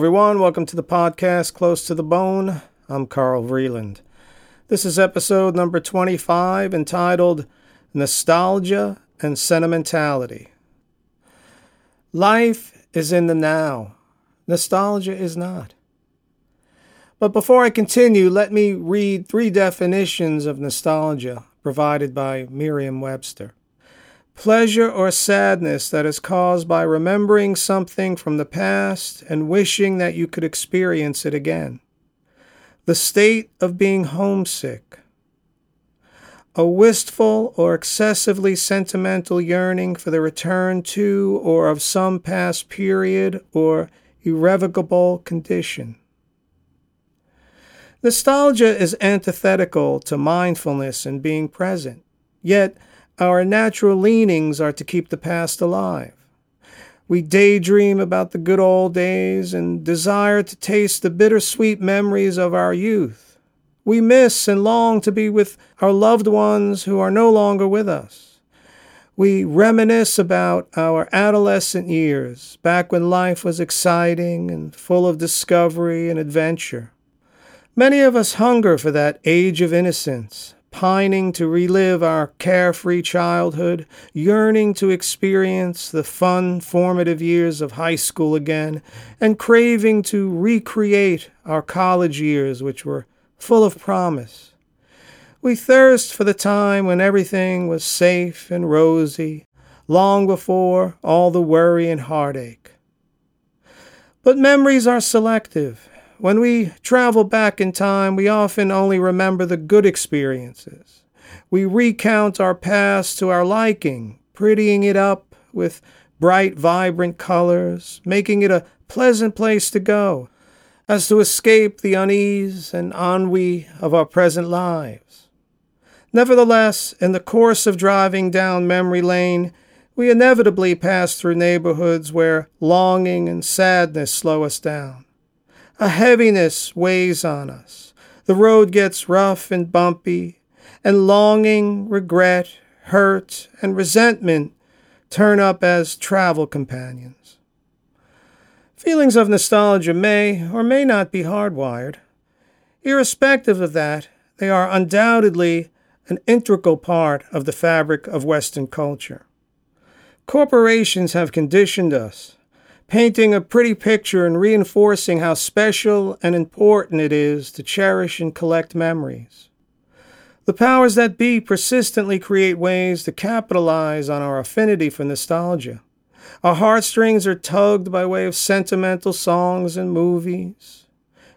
Everyone. Welcome to the podcast Close to the Bone. I'm Carl Vreeland. This is episode number 25 entitled Nostalgia and Sentimentality. Life is in the now, nostalgia is not. But before I continue, let me read three definitions of nostalgia provided by Merriam Webster pleasure or sadness that is caused by remembering something from the past and wishing that you could experience it again. The state of being homesick. A wistful or excessively sentimental yearning for the return to or of some past period or irrevocable condition. Nostalgia is antithetical to mindfulness and being present, yet our natural leanings are to keep the past alive. We daydream about the good old days and desire to taste the bittersweet memories of our youth. We miss and long to be with our loved ones who are no longer with us. We reminisce about our adolescent years, back when life was exciting and full of discovery and adventure. Many of us hunger for that age of innocence, pining to relive our carefree childhood, yearning to experience the fun, formative years of high school again, and craving to recreate our college years, which were full of promise. We thirst for the time when everything was safe and rosy, long before all the worry and heartache. But memories are selective when we travel back in time, we often only remember the good experiences. We recount our past to our liking, prettying it up with bright, vibrant colors, making it a pleasant place to go, as to escape the unease and ennui of our present lives. Nevertheless, in the course of driving down memory lane, we inevitably pass through neighborhoods where longing and sadness slow us down. A heaviness weighs on us. The road gets rough and bumpy, and longing, regret, hurt, and resentment turn up as travel companions. Feelings of nostalgia may or may not be hardwired. Irrespective of that, they are undoubtedly an integral part of the fabric of Western culture. Corporations have conditioned us painting a pretty picture and reinforcing how special and important it is to cherish and collect memories. The powers that be persistently create ways to capitalize on our affinity for nostalgia. Our heartstrings are tugged by way of sentimental songs and movies.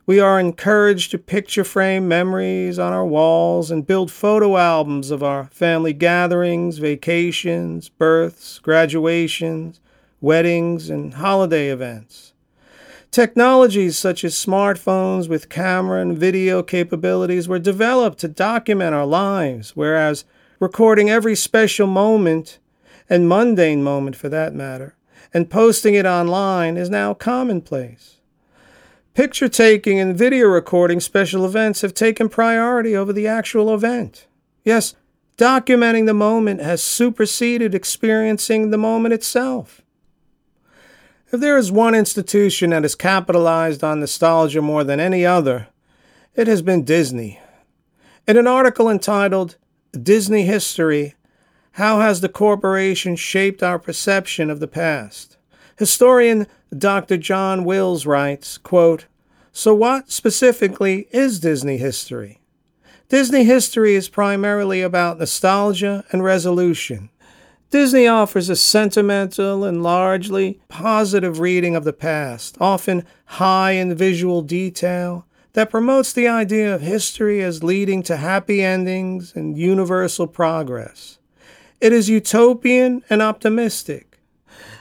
We are encouraged to picture frame memories on our walls and build photo albums of our family gatherings, vacations, births, graduations, weddings, and holiday events. Technologies such as smartphones with camera and video capabilities were developed to document our lives, whereas recording every special moment, and mundane moment for that matter, and posting it online is now commonplace. Picture taking and video recording special events have taken priority over the actual event. Yes, documenting the moment has superseded experiencing the moment itself. If there is one institution that has capitalized on nostalgia more than any other, it has been Disney. In an article entitled Disney History How Has the Corporation Shaped Our Perception of the Past? Historian Dr. John Wills writes, quote, So, what specifically is Disney history? Disney history is primarily about nostalgia and resolution. Disney offers a sentimental and largely positive reading of the past, often high in visual detail, that promotes the idea of history as leading to happy endings and universal progress. It is utopian and optimistic.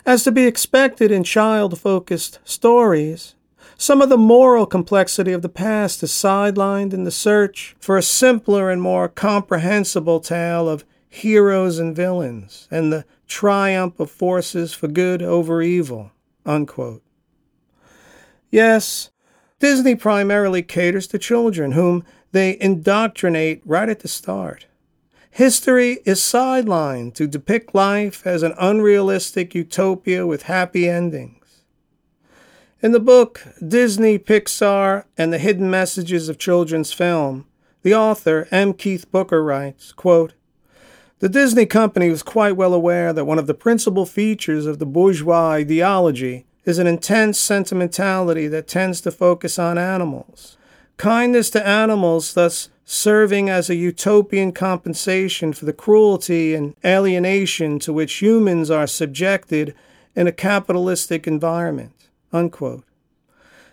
As to be expected in child focused stories, some of the moral complexity of the past is sidelined in the search for a simpler and more comprehensible tale of heroes and villains, and the triumph of forces for good over evil. Unquote. Yes, Disney primarily caters to children whom they indoctrinate right at the start. History is sidelined to depict life as an unrealistic utopia with happy endings. In the book Disney, Pixar, and the Hidden Messages of Children's Film, the author, M. Keith Booker, writes, quote, The Disney company was quite well aware that one of the principal features of the bourgeois ideology is an intense sentimentality that tends to focus on animals. Kindness to animals thus serving as a utopian compensation for the cruelty and alienation to which humans are subjected in a capitalistic environment. Unquote.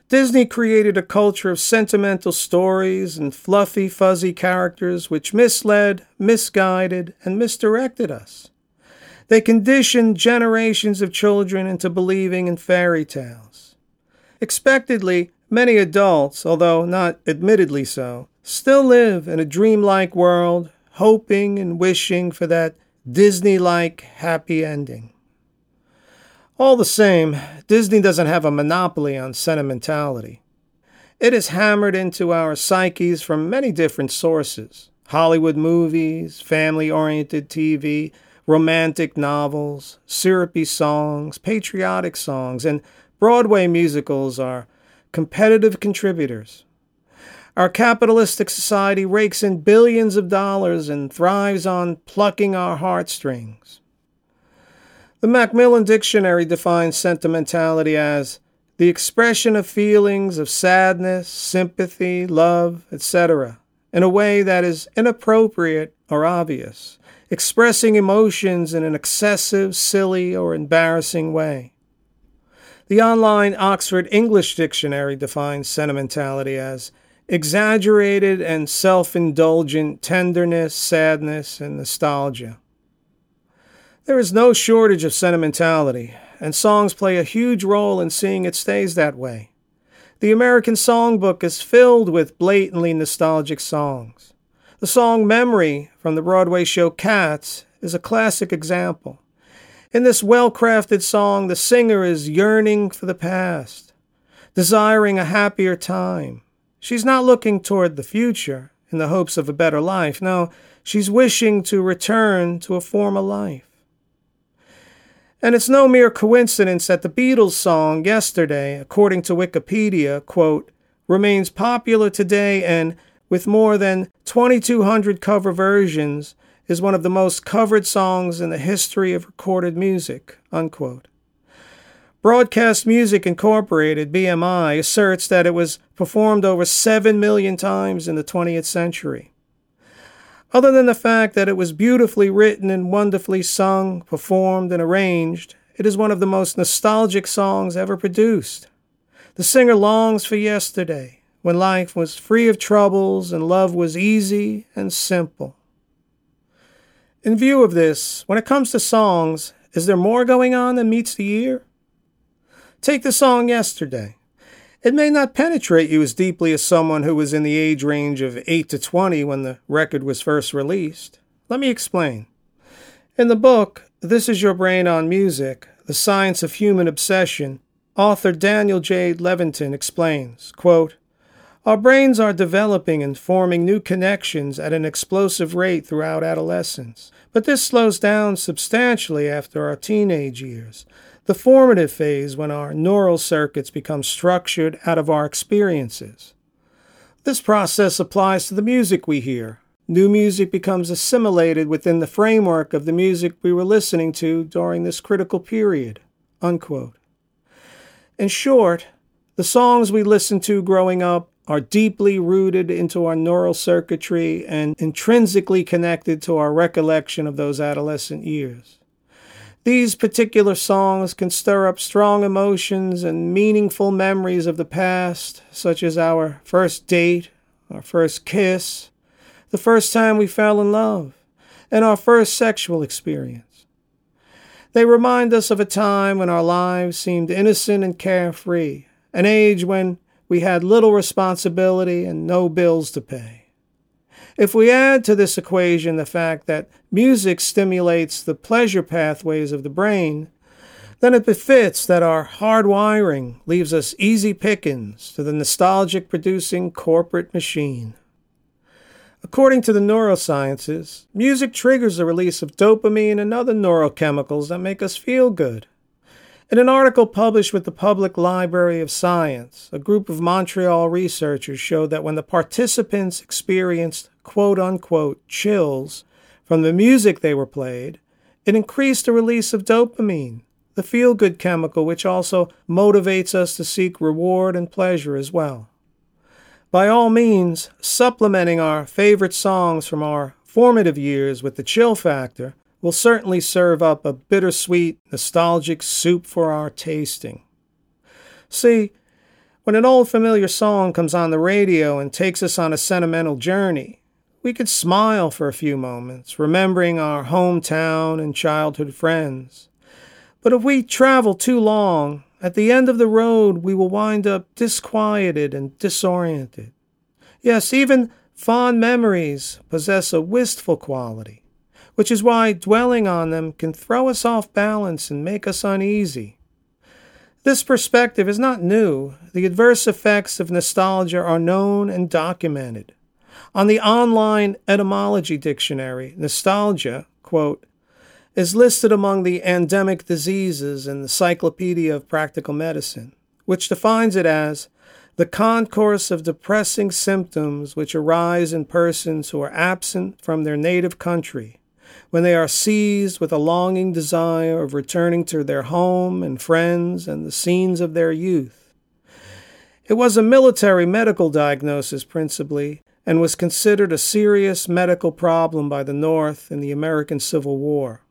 Disney created a culture of sentimental stories and fluffy, fuzzy characters which misled, misguided, and misdirected us. They conditioned generations of children into believing in fairy tales. Expectedly, many adults, although not admittedly so, still live in a dreamlike world, hoping and wishing for that Disney like happy ending. All the same, Disney doesn't have a monopoly on sentimentality. It is hammered into our psyches from many different sources Hollywood movies, family oriented TV, romantic novels, syrupy songs, patriotic songs, and Broadway musicals are competitive contributors. Our capitalistic society rakes in billions of dollars and thrives on plucking our heartstrings. The Macmillan Dictionary defines sentimentality as the expression of feelings of sadness, sympathy, love, etc., in a way that is inappropriate or obvious, expressing emotions in an excessive, silly, or embarrassing way. The online Oxford English Dictionary defines sentimentality as exaggerated and self indulgent tenderness, sadness, and nostalgia. There is no shortage of sentimentality, and songs play a huge role in seeing it stays that way. The American Songbook is filled with blatantly nostalgic songs. The song Memory from the Broadway show Cats is a classic example. In this well crafted song, the singer is yearning for the past, desiring a happier time. She's not looking toward the future in the hopes of a better life. No, she's wishing to return to a former life. And it's no mere coincidence that the Beatles song Yesterday, according to Wikipedia, quote, remains popular today and with more than 2,200 cover versions is one of the most covered songs in the history of recorded music, unquote. Broadcast Music Incorporated, BMI, asserts that it was performed over 7 million times in the 20th century. Other than the fact that it was beautifully written and wonderfully sung, performed, and arranged, it is one of the most nostalgic songs ever produced. The singer longs for yesterday, when life was free of troubles and love was easy and simple. In view of this, when it comes to songs, is there more going on than meets the ear? Take the song Yesterday. It may not penetrate you as deeply as someone who was in the age range of 8 to 20 when the record was first released. Let me explain. In the book, This Is Your Brain on Music The Science of Human Obsession, author Daniel J. Levitin explains quote, Our brains are developing and forming new connections at an explosive rate throughout adolescence, but this slows down substantially after our teenage years the formative phase when our neural circuits become structured out of our experiences. This process applies to the music we hear. New music becomes assimilated within the framework of the music we were listening to during this critical period. Unquote. In short, the songs we listened to growing up are deeply rooted into our neural circuitry and intrinsically connected to our recollection of those adolescent years. These particular songs can stir up strong emotions and meaningful memories of the past, such as our first date, our first kiss, the first time we fell in love, and our first sexual experience. They remind us of a time when our lives seemed innocent and carefree, an age when we had little responsibility and no bills to pay. If we add to this equation the fact that music stimulates the pleasure pathways of the brain, then it befits that our hardwiring leaves us easy pickings to the nostalgic producing corporate machine. According to the neurosciences, music triggers the release of dopamine and other neurochemicals that make us feel good. In an article published with the Public Library of Science, a group of Montreal researchers showed that when the participants experienced quote unquote chills from the music they were played, it increased the release of dopamine, the feel good chemical which also motivates us to seek reward and pleasure as well. By all means, supplementing our favorite songs from our formative years with the chill factor will certainly serve up a bittersweet, nostalgic soup for our tasting. See, when an old familiar song comes on the radio and takes us on a sentimental journey, we could smile for a few moments, remembering our hometown and childhood friends. But if we travel too long, at the end of the road we will wind up disquieted and disoriented. Yes, even fond memories possess a wistful quality which is why dwelling on them can throw us off balance and make us uneasy. This perspective is not new. The adverse effects of nostalgia are known and documented. On the online etymology dictionary, nostalgia, quote, is listed among the endemic diseases in the Cyclopedia of Practical Medicine, which defines it as the concourse of depressing symptoms which arise in persons who are absent from their native country when they are seized with a longing desire of returning to their home and friends and the scenes of their youth. It was a military medical diagnosis principally, and was considered a serious medical problem by the North in the American Civil War.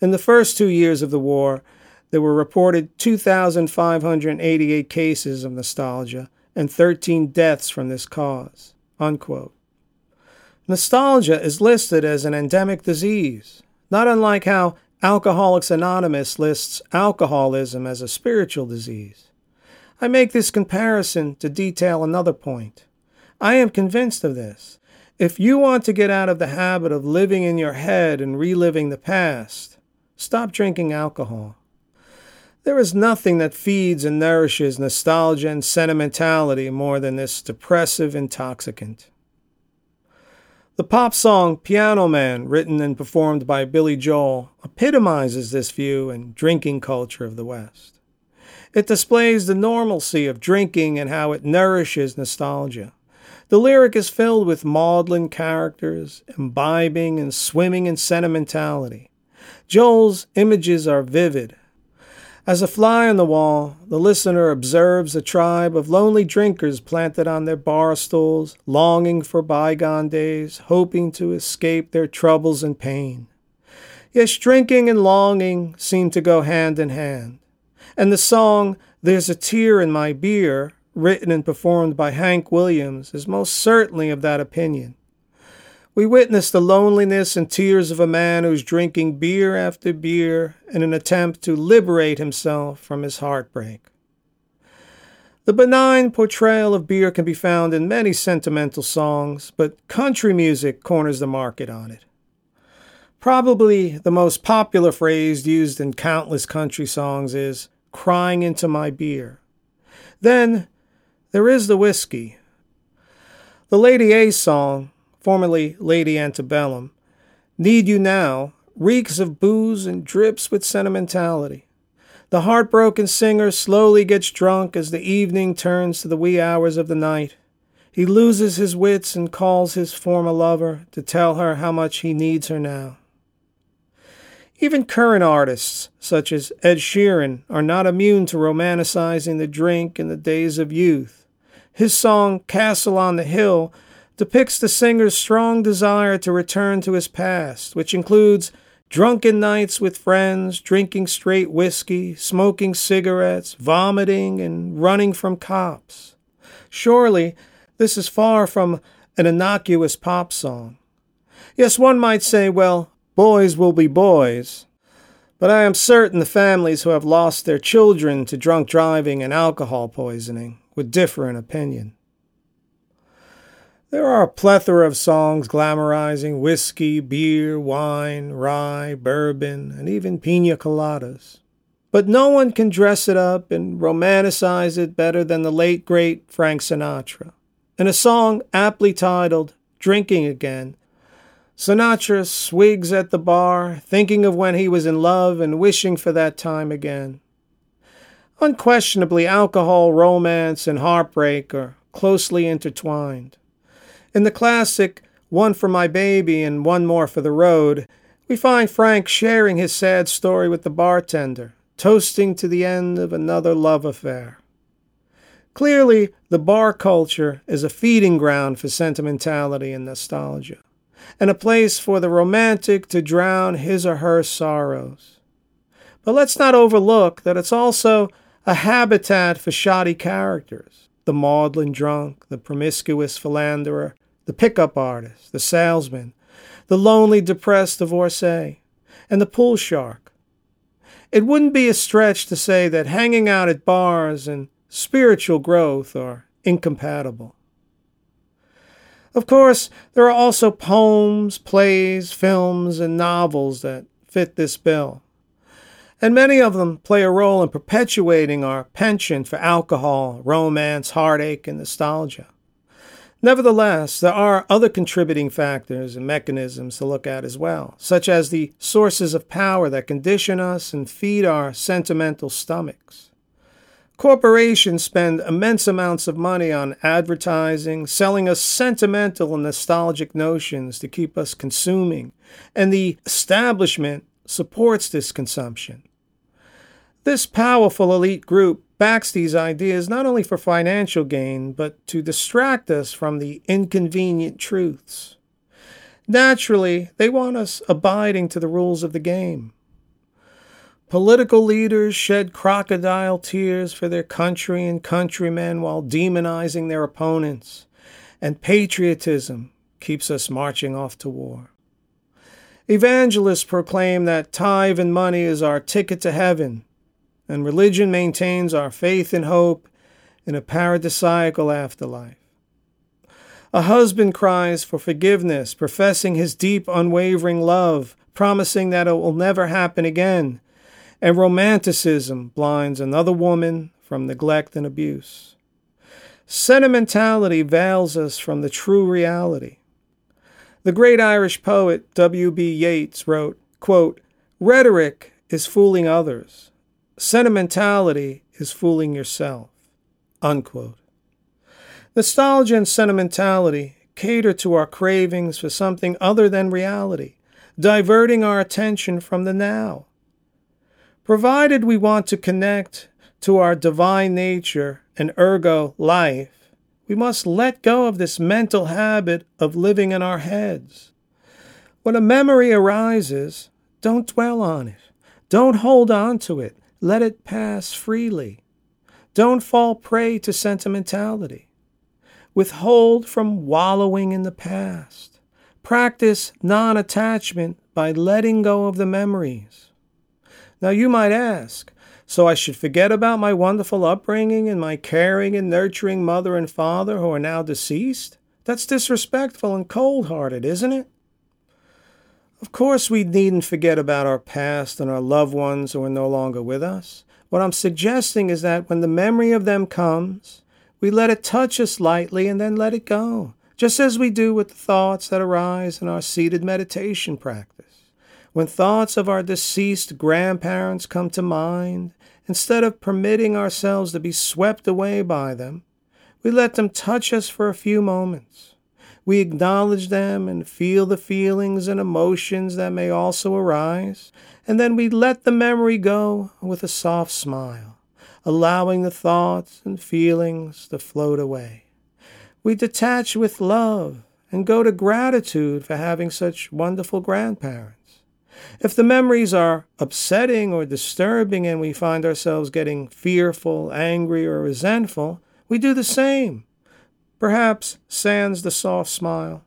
In the first two years of the war, there were reported 2,588 cases of nostalgia and 13 deaths from this cause. Unquote. Nostalgia is listed as an endemic disease, not unlike how Alcoholics Anonymous lists alcoholism as a spiritual disease. I make this comparison to detail another point. I am convinced of this. If you want to get out of the habit of living in your head and reliving the past, stop drinking alcohol. There is nothing that feeds and nourishes nostalgia and sentimentality more than this depressive intoxicant. The pop song Piano Man, written and performed by Billy Joel, epitomizes this view and drinking culture of the West. It displays the normalcy of drinking and how it nourishes nostalgia. The lyric is filled with maudlin characters, imbibing and swimming in sentimentality. Joel's images are vivid, as a fly on the wall, the listener observes a tribe of lonely drinkers planted on their bar stools, longing for bygone days, hoping to escape their troubles and pain. Yes, drinking and longing seem to go hand in hand. And the song, There's a Tear in My Beer, written and performed by Hank Williams, is most certainly of that opinion. We witness the loneliness and tears of a man who's drinking beer after beer in an attempt to liberate himself from his heartbreak. The benign portrayal of beer can be found in many sentimental songs, but country music corners the market on it. Probably the most popular phrase used in countless country songs is crying into my beer. Then there is the whiskey. The Lady A song, formerly Lady Antebellum, Need You Now, reeks of booze and drips with sentimentality. The heartbroken singer slowly gets drunk as the evening turns to the wee hours of the night. He loses his wits and calls his former lover to tell her how much he needs her now. Even current artists, such as Ed Sheeran, are not immune to romanticizing the drink in the days of youth. His song Castle on the Hill depicts the singer's strong desire to return to his past, which includes drunken nights with friends, drinking straight whiskey, smoking cigarettes, vomiting, and running from cops. Surely, this is far from an innocuous pop song. Yes, one might say, well, boys will be boys. But I am certain the families who have lost their children to drunk driving and alcohol poisoning would differ in opinion. There are a plethora of songs glamorizing whiskey, beer, wine, rye, bourbon, and even pina coladas. But no one can dress it up and romanticize it better than the late great Frank Sinatra. In a song aptly titled Drinking Again, Sinatra swigs at the bar, thinking of when he was in love and wishing for that time again. Unquestionably, alcohol, romance, and heartbreak are closely intertwined. In the classic One for My Baby and One More for the Road, we find Frank sharing his sad story with the bartender, toasting to the end of another love affair. Clearly, the bar culture is a feeding ground for sentimentality and nostalgia, and a place for the romantic to drown his or her sorrows. But let's not overlook that it's also a habitat for shoddy characters the maudlin drunk, the promiscuous philanderer, the pickup artist, the salesman, the lonely, depressed divorcee, and the pool shark. It wouldn't be a stretch to say that hanging out at bars and spiritual growth are incompatible. Of course, there are also poems, plays, films, and novels that fit this bill. And many of them play a role in perpetuating our penchant for alcohol, romance, heartache, and nostalgia. Nevertheless, there are other contributing factors and mechanisms to look at as well, such as the sources of power that condition us and feed our sentimental stomachs. Corporations spend immense amounts of money on advertising, selling us sentimental and nostalgic notions to keep us consuming, and the establishment supports this consumption. This powerful elite group backs these ideas not only for financial gain, but to distract us from the inconvenient truths. Naturally, they want us abiding to the rules of the game. Political leaders shed crocodile tears for their country and countrymen while demonizing their opponents, and patriotism keeps us marching off to war. Evangelists proclaim that tithe and money is our ticket to heaven, and religion maintains our faith and hope in a paradisiacal afterlife. A husband cries for forgiveness, professing his deep, unwavering love, promising that it will never happen again and romanticism blinds another woman from neglect and abuse. Sentimentality veils us from the true reality. The great Irish poet W.B. Yeats wrote, quote, Rhetoric is fooling others. Sentimentality is fooling yourself. Unquote. Nostalgia and sentimentality cater to our cravings for something other than reality, diverting our attention from the now. Provided we want to connect to our divine nature and ergo life, we must let go of this mental habit of living in our heads. When a memory arises, don't dwell on it. Don't hold on to it. Let it pass freely. Don't fall prey to sentimentality. Withhold from wallowing in the past. Practice non attachment by letting go of the memories. Now you might ask, so I should forget about my wonderful upbringing and my caring and nurturing mother and father who are now deceased? That's disrespectful and cold hearted, isn't it? Of course, we needn't forget about our past and our loved ones who are no longer with us. What I'm suggesting is that when the memory of them comes, we let it touch us lightly and then let it go, just as we do with the thoughts that arise in our seated meditation practice. When thoughts of our deceased grandparents come to mind, instead of permitting ourselves to be swept away by them, we let them touch us for a few moments. We acknowledge them and feel the feelings and emotions that may also arise, and then we let the memory go with a soft smile, allowing the thoughts and feelings to float away. We detach with love and go to gratitude for having such wonderful grandparents. If the memories are upsetting or disturbing and we find ourselves getting fearful, angry, or resentful, we do the same. Perhaps sans the soft smile.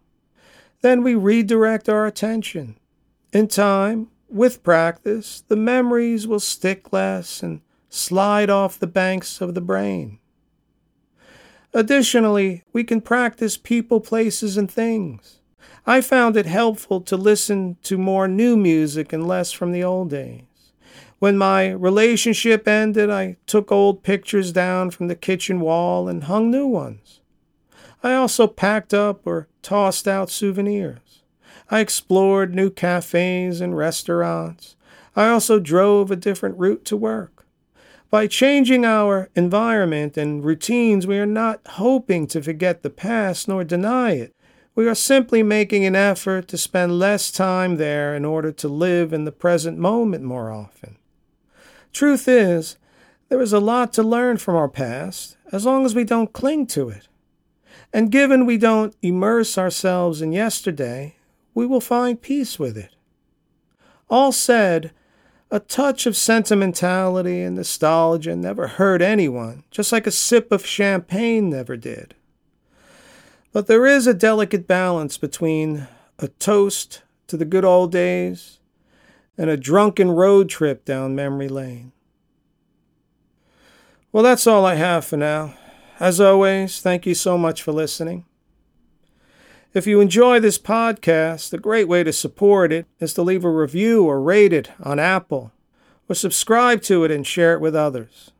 Then we redirect our attention. In time, with practice, the memories will stick less and slide off the banks of the brain. Additionally, we can practice people, places, and things. I found it helpful to listen to more new music and less from the old days. When my relationship ended, I took old pictures down from the kitchen wall and hung new ones. I also packed up or tossed out souvenirs. I explored new cafes and restaurants. I also drove a different route to work. By changing our environment and routines, we are not hoping to forget the past nor deny it. We are simply making an effort to spend less time there in order to live in the present moment more often. Truth is, there is a lot to learn from our past as long as we don't cling to it. And given we don't immerse ourselves in yesterday, we will find peace with it. All said, a touch of sentimentality and nostalgia never hurt anyone, just like a sip of champagne never did. But there is a delicate balance between a toast to the good old days and a drunken road trip down memory lane. Well, that's all I have for now. As always, thank you so much for listening. If you enjoy this podcast, a great way to support it is to leave a review or rate it on Apple, or subscribe to it and share it with others.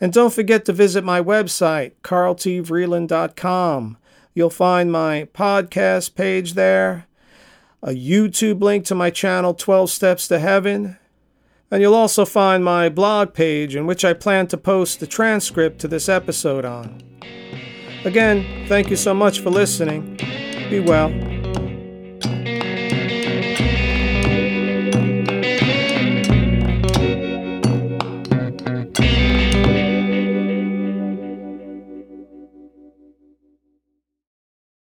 And don't forget to visit my website, carltvreeland.com. You'll find my podcast page there, a YouTube link to my channel, 12 Steps to Heaven, and you'll also find my blog page in which I plan to post the transcript to this episode on. Again, thank you so much for listening. Be well.